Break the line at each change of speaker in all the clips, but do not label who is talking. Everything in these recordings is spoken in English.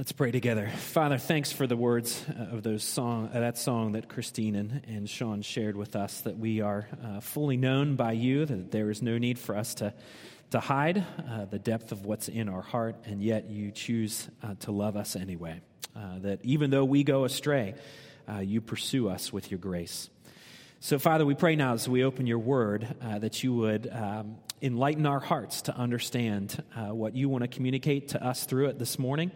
Let's pray together. Father, thanks for the words uh, of those song, uh, that song that Christine and, and Sean shared with us, that we are uh, fully known by you, that there is no need for us to, to hide uh, the depth of what's in our heart, and yet you choose uh, to love us anyway. Uh, that even though we go astray, you pursue us with your grace. So, Father, we pray now as we open your word that you would um, enlighten our hearts to understand what you want to communicate to us through it this morning.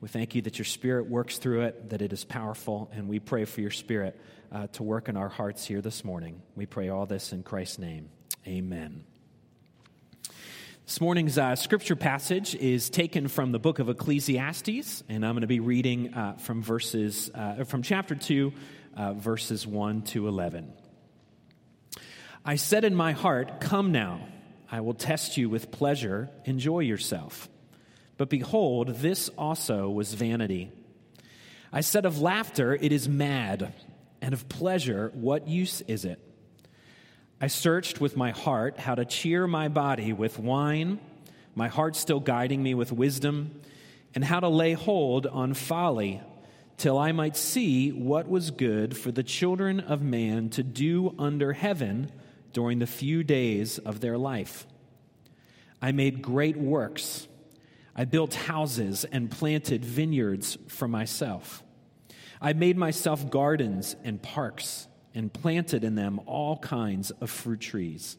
We thank you that your Spirit works through it, that it is powerful, and we pray for your Spirit uh, to work in our hearts here this morning. We pray all this in Christ's name. Amen. This morning's uh, scripture passage is taken from the book of Ecclesiastes, and I'm going to be reading uh, from verses uh, from chapter two, uh, verses one to eleven. I said in my heart, "Come now, I will test you with pleasure. Enjoy yourself." But behold, this also was vanity. I said of laughter, it is mad, and of pleasure, what use is it? I searched with my heart how to cheer my body with wine, my heart still guiding me with wisdom, and how to lay hold on folly, till I might see what was good for the children of man to do under heaven during the few days of their life. I made great works I built houses and planted vineyards for myself. I made myself gardens and parks and planted in them all kinds of fruit trees.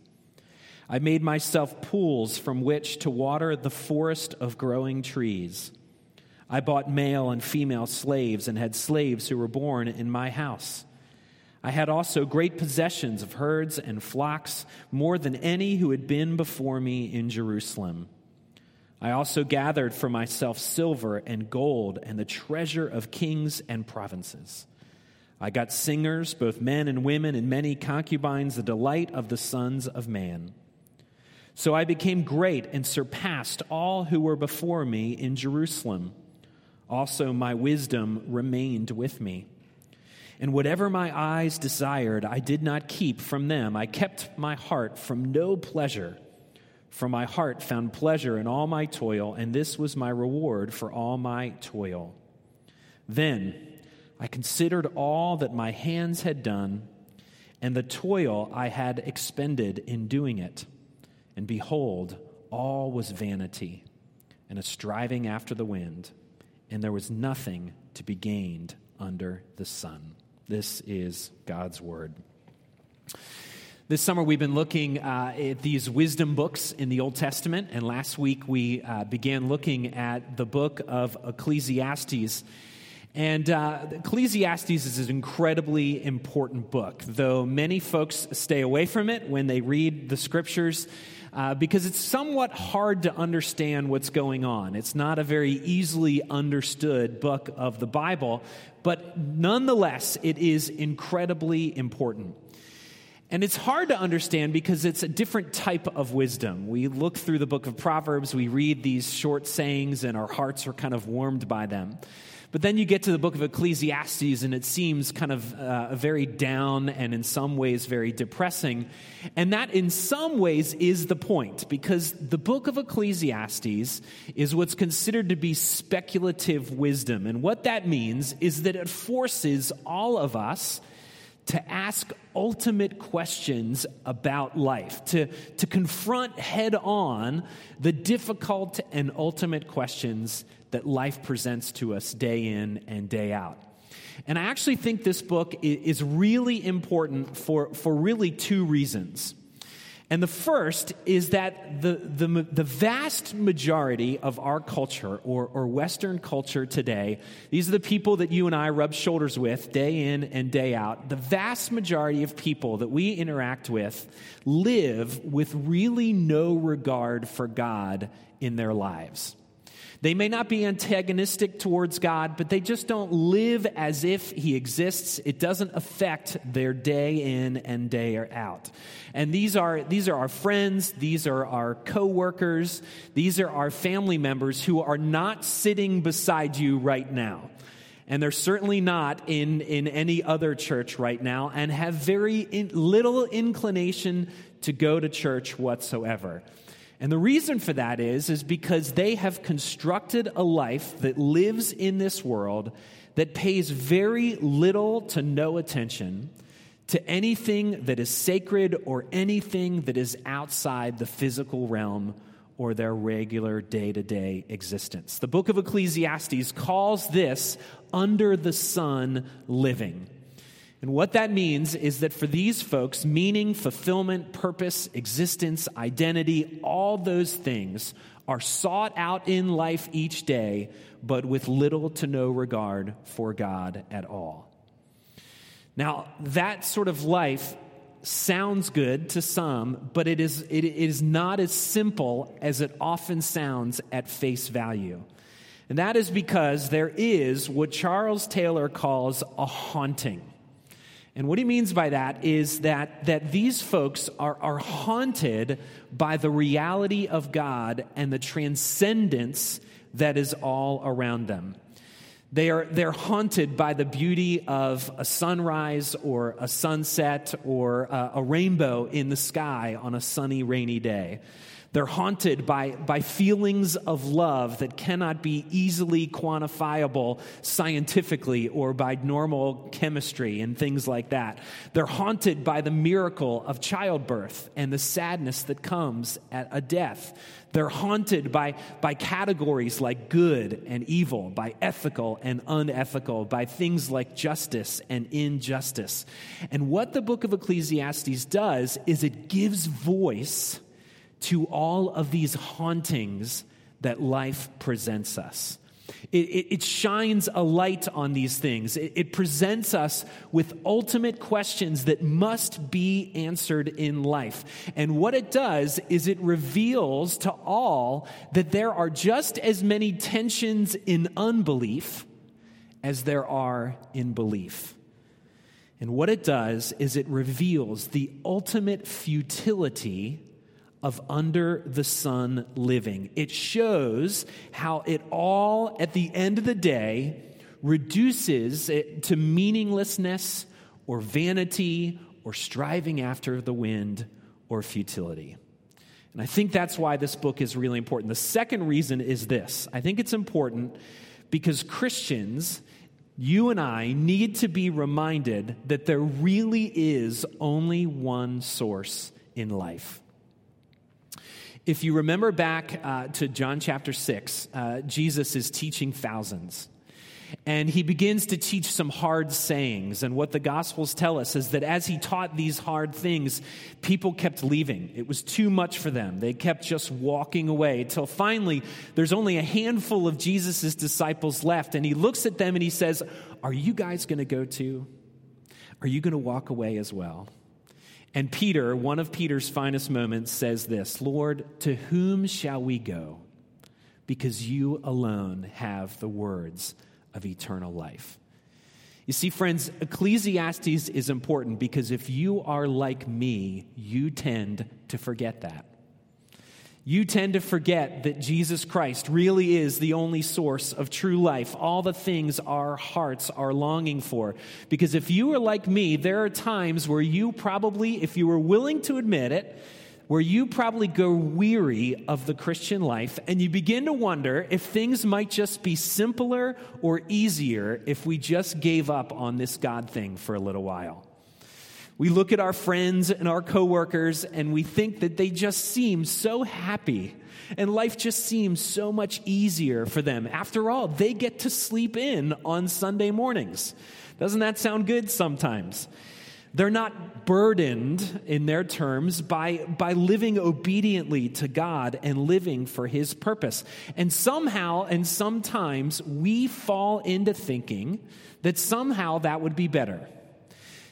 I made myself pools from which to water the forest of growing trees. I bought male and female slaves and had slaves who were born in my house. I had also great possessions of herds and flocks, more than any who had been before me in Jerusalem. I also gathered for myself silver and gold and the treasure of kings and provinces. I got singers, both men and women, and many concubines, the delight of the sons of man. So I became great and surpassed all who were before me in Jerusalem. Also, my wisdom remained with me. And whatever my eyes desired, I did not keep from them. I kept my heart from no pleasure for my heart found pleasure in all my toil, and this was my reward for all my toil. Then I considered all that my hands had done, and the toil I had expended in doing it. And behold, all was vanity and a striving after the wind, and there was nothing to be gained under the sun. This is God's word. This summer, we've been looking uh, at these wisdom books in the Old Testament, and last week we uh, began looking at the book of Ecclesiastes. And uh, Ecclesiastes is an incredibly important book, though many folks stay away from it when they read the scriptures. Uh, because it's somewhat hard to understand what's going on. It's not a very easily understood book of the Bible, but nonetheless, it is incredibly important. And it's hard to understand because it's a different type of wisdom. We look through the book of Proverbs, we read these short sayings, and our hearts are kind of warmed by them. But then you get to the book of Ecclesiastes, and it seems kind of uh, very down and in some ways very depressing. And that, in some ways, is the point, because the book of Ecclesiastes is what's considered to be speculative wisdom. And what that means is that it forces all of us to ask ultimate questions about life, to, to confront head on the difficult and ultimate questions that life presents to us day in and day out. And I actually think this book is really important for, for really two reasons. And the first is that the, the, the vast majority of our culture or, or Western culture today, these are the people that you and I rub shoulders with day in and day out. The vast majority of people that we interact with live with really no regard for God in their lives. They may not be antagonistic towards God, but they just don't live as if He exists. It doesn't affect their day in and day out. And these are, these are our friends, these are our coworkers, these are our family members who are not sitting beside you right now. And they're certainly not in, in any other church right now and have very in, little inclination to go to church whatsoever. And the reason for that is, is because they have constructed a life that lives in this world that pays very little to no attention to anything that is sacred or anything that is outside the physical realm or their regular day to day existence. The book of Ecclesiastes calls this under the sun living. And what that means is that for these folks, meaning, fulfillment, purpose, existence, identity, all those things are sought out in life each day, but with little to no regard for God at all. Now, that sort of life sounds good to some, but it is, it is not as simple as it often sounds at face value. And that is because there is what Charles Taylor calls a haunting. And what he means by that is that, that these folks are, are haunted by the reality of God and the transcendence that is all around them. They are, they're haunted by the beauty of a sunrise or a sunset or a, a rainbow in the sky on a sunny, rainy day. They're haunted by, by feelings of love that cannot be easily quantifiable scientifically or by normal chemistry and things like that. They're haunted by the miracle of childbirth and the sadness that comes at a death. They're haunted by, by categories like good and evil, by ethical and unethical, by things like justice and injustice. And what the book of Ecclesiastes does is it gives voice to all of these hauntings that life presents us. It, it, it, shines a light on these things. It, it presents us with ultimate questions that must be answered in life. And what it does is it reveals to all that there are just as many tensions in unbelief as there are in belief. And what it does is it reveals the ultimate futility of under the sun living. It shows how it all, at the end of the day, reduces it to meaninglessness or vanity or striving after the wind or futility. And I think that's why this book is really important. The second reason is this I think it's important because Christians, you and I, need to be reminded that there really is only one source in life. If you remember back uh, to John chapter 6, uh, Jesus is teaching thousands. And he begins to teach some hard sayings. And what the Gospels tell us is that as he taught these hard things, people kept leaving. It was too much for them. They kept just walking away until finally there's only a handful of Jesus' disciples left. And he looks at them and he says, Are you guys going to go too? Are you going to walk away as well? And Peter, one of Peter's finest moments, says this Lord, to whom shall we go? Because you alone have the words of eternal life. You see, friends, Ecclesiastes is important because if you are like me, you tend to forget that you tend to forget that Jesus Christ really is the only source of true life, all the things our hearts are longing for. Because if you are like me, there are times where you probably, if you were willing to admit it, where you probably go weary of the Christian life and you begin to wonder if things might just be simpler or easier if we just gave up on this God thing for a little while. We look at our friends and our coworkers and we think that they just seem so happy and life just seems so much easier for them. After all, they get to sleep in on Sunday mornings. Doesn't that sound good sometimes? They're not burdened in their terms by, by living obediently to God and living for His purpose. And somehow and sometimes we fall into thinking that somehow that would be better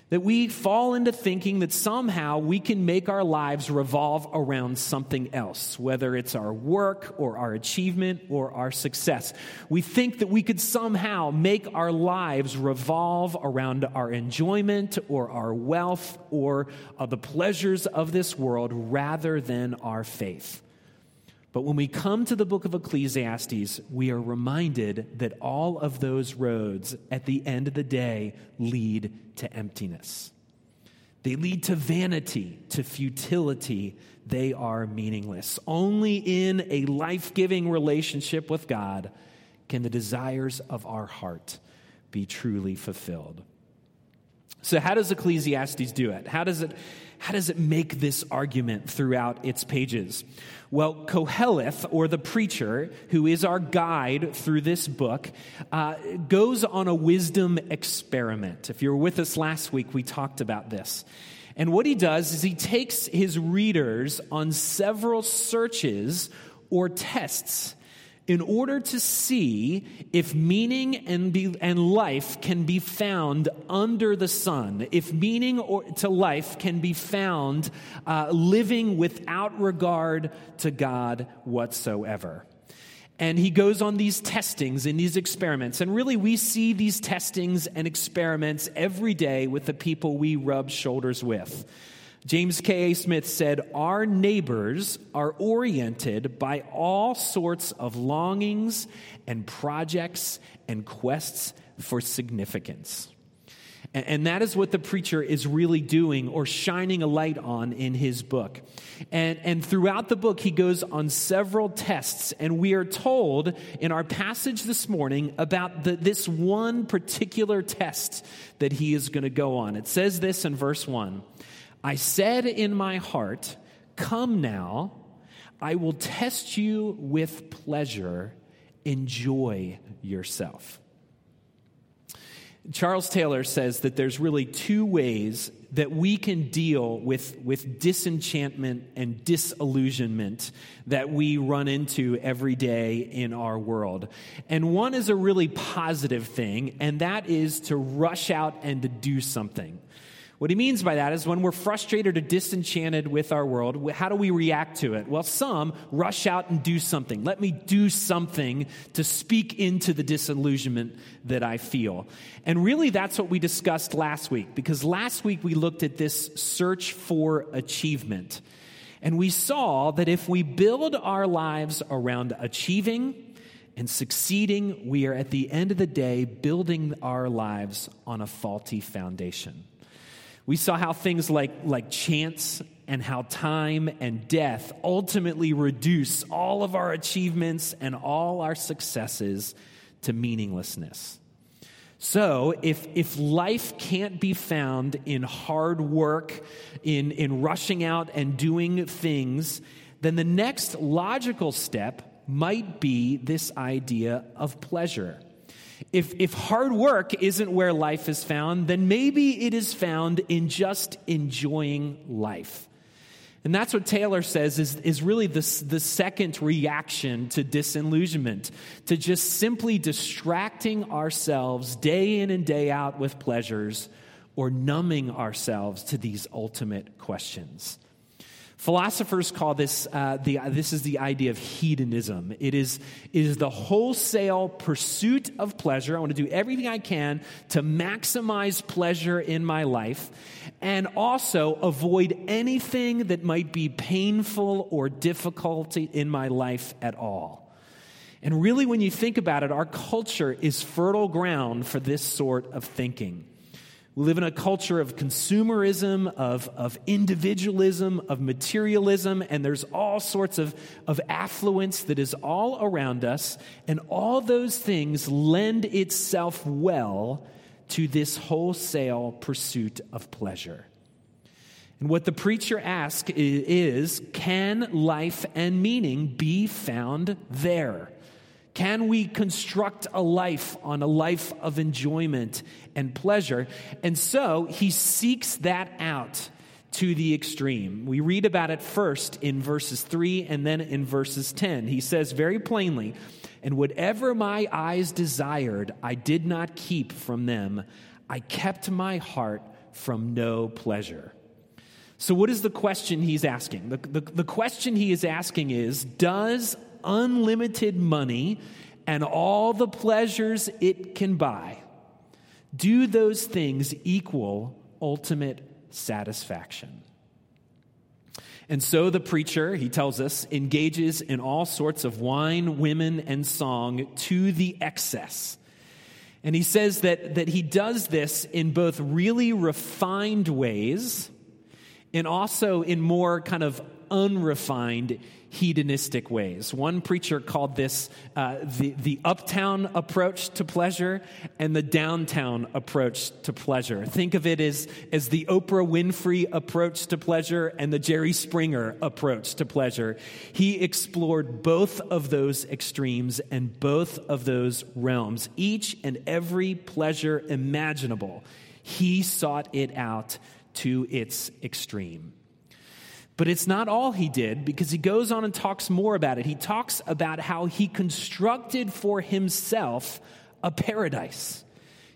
that we fall into thinking that somehow we can make our lives revolve around something else, whether it's our work or our achievement or our success. We think that we could somehow make our lives revolve around our enjoyment or our wealth or uh, the pleasures of this world rather than our faith. But when we come to the book of Ecclesiastes, we are reminded that all of those roads at the end of the day lead to emptiness. They lead to vanity, to futility. They are meaningless. Only in a life giving relationship with God can the desires of our heart be truly fulfilled. So, how does Ecclesiastes do it? How does it, how does it make this argument throughout its pages? Well, Koheleth, or the preacher, who is our guide through this book, uh, goes on a wisdom experiment. If you were with us last week, we talked about this. And what he does is he takes his readers on several searches or tests in order to see if meaning and, be, and life can be found under the sun, if meaning or, to life can be found uh, living without regard to God whatsoever. And he goes on these testings and these experiments. And really, we see these testings and experiments every day with the people we rub shoulders with. James K.A. Smith said, Our neighbors are oriented by all sorts of longings and projects and quests for significance. And, that is what the preacher is really doing or shining a light on in his book. And, and throughout the book, he goes on several tests. And we are told in our passage this morning about the, this one particular test that he is going to go on. It says this in verse 1 I said in my heart, Come now, I will test you with pleasure. Enjoy yourself. Charles Taylor says that there's really two ways that we can deal with, with disenchantment and disillusionment that we run into every day in our world. And one is a really positive thing, and that is to rush out and to do something. What he means by that is when we're frustrated or disenchanted with our world, how do we react to it? Well, some rush out and do something. Let me do something to speak into the disillusionment that I feel. And really, that's what we discussed last week, because last week we looked at this search for achievement. And we saw that if we build our lives around achieving, and succeeding, we are at the end of the day building our lives on a faulty foundation. We saw how things like, like chance and how time and death ultimately reduce all of our achievements and all our successes to meaninglessness. So, if, if life can't be found in hard work, in, in rushing out and doing things, then the next logical step might be this idea of pleasure. If, if hard work isn't where life is found, then maybe it is found in just enjoying life. And that's what Taylor says is, is really the, the second reaction to disillusionment, to just simply distracting ourselves day in and day out with pleasures or numbing ourselves to these ultimate questions. Philosophers call this, uh, the, this is the idea of hedonism. It is, is the wholesale pursuit of pleasure. I want to do everything I can to maximize pleasure in my life and also avoid anything that might be painful or difficult in my life at all. And really, when you think about it, our culture is fertile ground for this sort of thinking. We live in a culture of consumerism, of, of individualism, of materialism, and there's all sorts of, of affluence that is all around us. And all those things lend itself well to this wholesale pursuit of pleasure. And what the preacher asks is can life and meaning be found there? Can we construct a life on a life of enjoyment and pleasure? And so he seeks that out to the extreme. We read about it first in verses 3 and then in verses 10. He says very plainly, And whatever my eyes desired, I did not keep from them. I kept my heart from no pleasure. So, what is the question he's asking? The, the, the question he is asking is Does unlimited money and all the pleasures it can buy, do those things equal ultimate satisfaction? And so the preacher, he tells us, engages in all sorts of wine, women, and song to the excess. And he says that, that he does this in both really refined ways and also in more kind of unrefined hedonistic ways. One preacher called this uh, the, the uptown approach to pleasure and the downtown approach to pleasure. Think of it as, as the Oprah Winfrey approach to pleasure and the Jerry Springer approach to pleasure. He explored both of those extremes and both of those realms, each and every pleasure imaginable. He sought it out to its extreme. But it's not all he did because he goes on and talks more about it. He talks about how he constructed for himself a paradise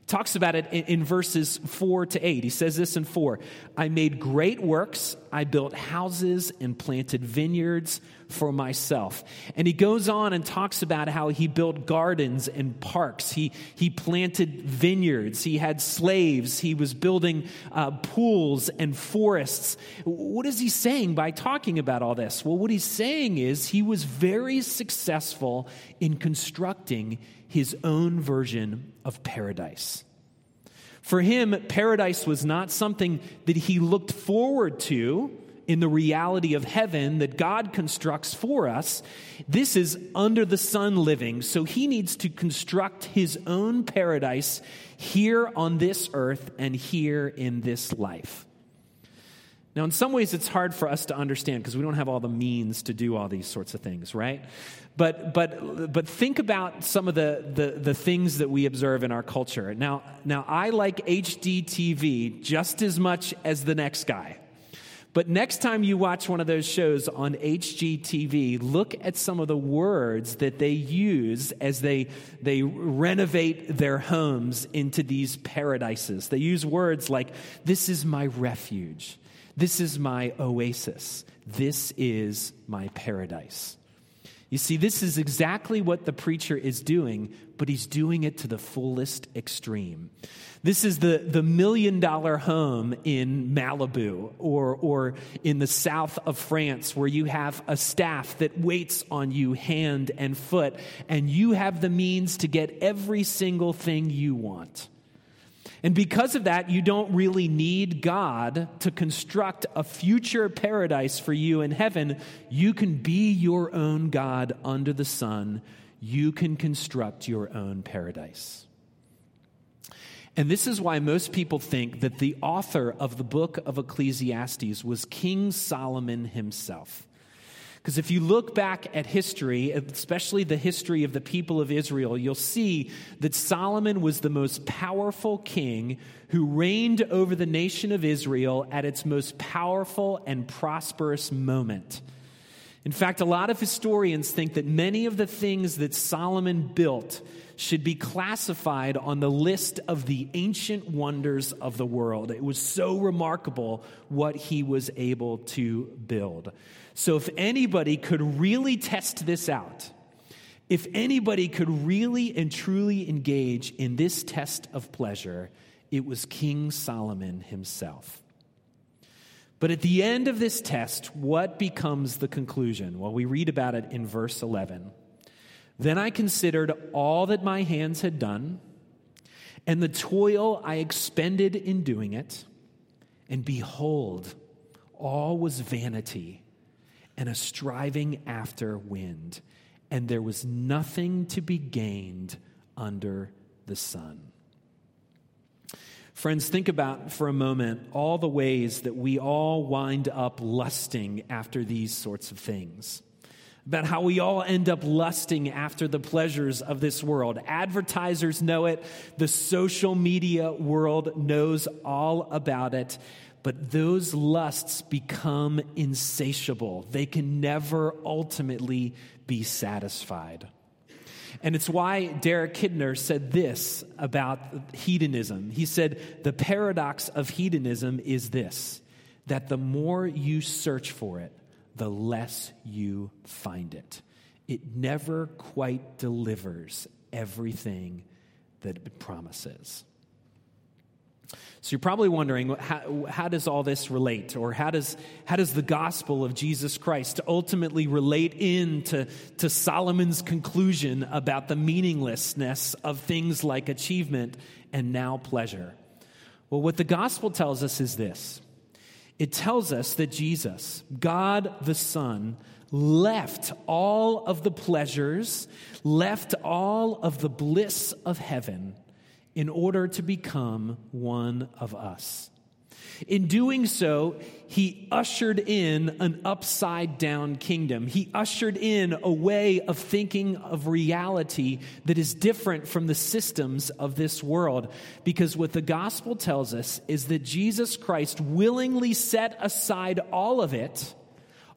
talks about it in, in, verses 4 to 8. He says this in 4 I made great works, I built houses and planted vineyards for myself. And he goes on and talks about how he built gardens and parks, he, he planted vineyards, he had slaves, he was building uh, pools and forests. What is he saying by talking about all this? Well, what he's saying is he was very successful in constructing his own version of paradise. For him, paradise was not something that he looked forward to in the reality of heaven that God constructs for us. This is under the sun living, so he needs to construct his own paradise here on this earth and here in this life. Now, in some ways, it's hard for us to understand because we don't have all the means to do all these sorts of things, right? But, but, but think about some of the, the, the things that we observe in our culture. Now, now, I like HGTV just as much as the next guy. But next time you watch one of those shows on HGTV, look at some of the words that they use as they, they renovate their homes into these paradises. They use words like, This is my refuge. This is my oasis. This is my paradise. You see, this is exactly what the preacher is doing, but he's doing it to the fullest extreme. This is the, the million dollar home in Malibu or, or in the south of France where you have a staff that waits on you hand and foot, and you have the means to get every single thing you want. And because of that, you don't really need God to construct a future paradise for you in heaven. You can be your own God under the sun. You can construct your own paradise. And this is why most people think that the author of the book of Ecclesiastes was King Solomon himself. Because if you look back at history, especially the history of the people of Israel, you'll see that Solomon was the most powerful king who reigned over the nation of Israel at its most powerful and prosperous moment. In fact, a lot of historians think that many of the things that Solomon built should be classified on the list of the ancient wonders of the world. It was so remarkable what he was able to build. So, if anybody could really test this out, if anybody could really and truly engage in this test of pleasure, it was King Solomon himself. But at the end of this test, what becomes the conclusion? Well, we read about it in verse 11. Then I considered all that my hands had done and the toil I expended in doing it, and behold, all was vanity and a striving after wind, and there was nothing to be gained under the sun. Friends, think about for a moment all the ways that we all wind up lusting after these sorts of things. About how we all end up lusting after the pleasures of this world. Advertisers know it, the social media world knows all about it. But those lusts become insatiable. They can never ultimately be satisfied. And it's why Derek Kidner said this about hedonism. He said, The paradox of hedonism is this that the more you search for it, the less you find it. It never quite delivers everything that it promises. So you're probably wondering how, how, does all this relate, or how does, how does the gospel of Jesus Christ ultimately relate into to Solomon's conclusion about the meaninglessness of things like achievement and now pleasure? Well, what the gospel tells us is this it tells us that Jesus, God the Son, left all of the pleasures, left all of the bliss of heaven in order to become one of us. In doing so, he ushered in an upside down kingdom. He ushered in a way of thinking of reality that is different from the systems of this world. Because what the gospel tells us is that Jesus Christ willingly set aside all of it,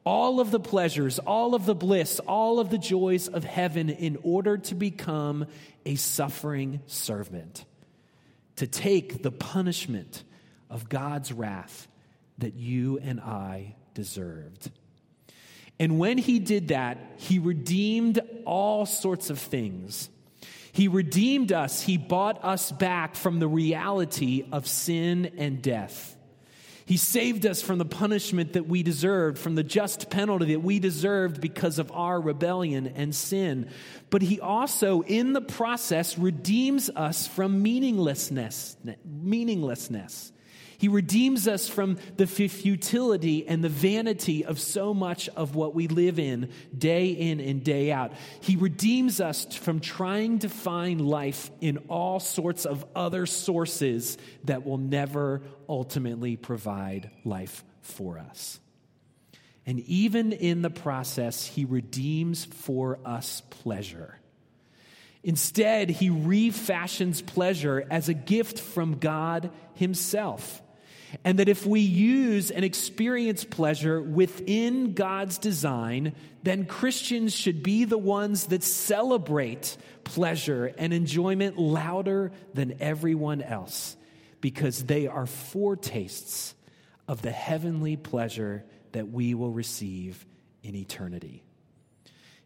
all of the pleasures, all of the bliss, all of the joys of heaven in order to become a suffering servant, to take the punishment of God's wrath that you and I deserved. And when he did that, he redeemed all sorts of things. He redeemed us, he bought us back from the reality of sin and death. He saved us from the punishment that we deserved, from the just penalty that we deserved because of our rebellion and sin. But He also, in the process, redeems us from meaninglessness. Meaninglessness. He redeems us from the futility and the vanity of so much of what we live in day in and day out. He redeems us from trying to find life in all sorts of other sources that will never ultimately provide life for us. And even in the process, he redeems for us pleasure. Instead, he refashions pleasure as a gift from God himself. And that if we use and experience pleasure within God's design, then Christians should be the ones that celebrate pleasure and enjoyment louder than everyone else because they are foretastes of the heavenly pleasure that we will receive in eternity.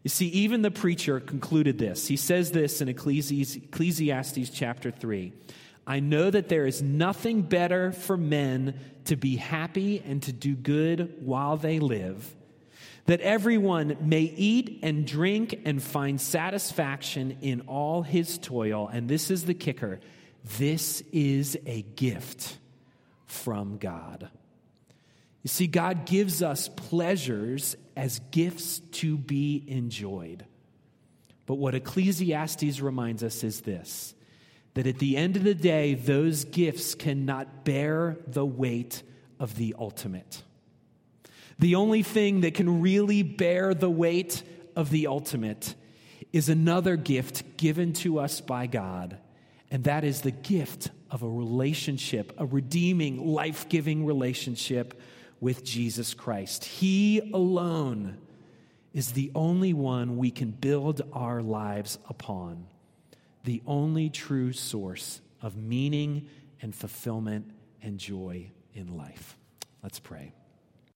You see, even the preacher concluded this. He says this in Ecclesiastes chapter 3. I know that there is nothing better for men to be happy and to do good while they live, that everyone may eat and drink and find satisfaction in all his toil. And this is the kicker this is a gift from God. You see, God gives us pleasures as gifts to be enjoyed. But what Ecclesiastes reminds us is this that at the end of the day, those gifts cannot bear the weight of the ultimate. The only thing that can really bear the weight of the ultimate is another gift given to us by God, and that is the gift of a relationship, a redeeming, life giving relationship with Jesus Christ. He alone is the only one we can build our lives upon the only true source of meaning and fulfillment and joy in life. Let's pray.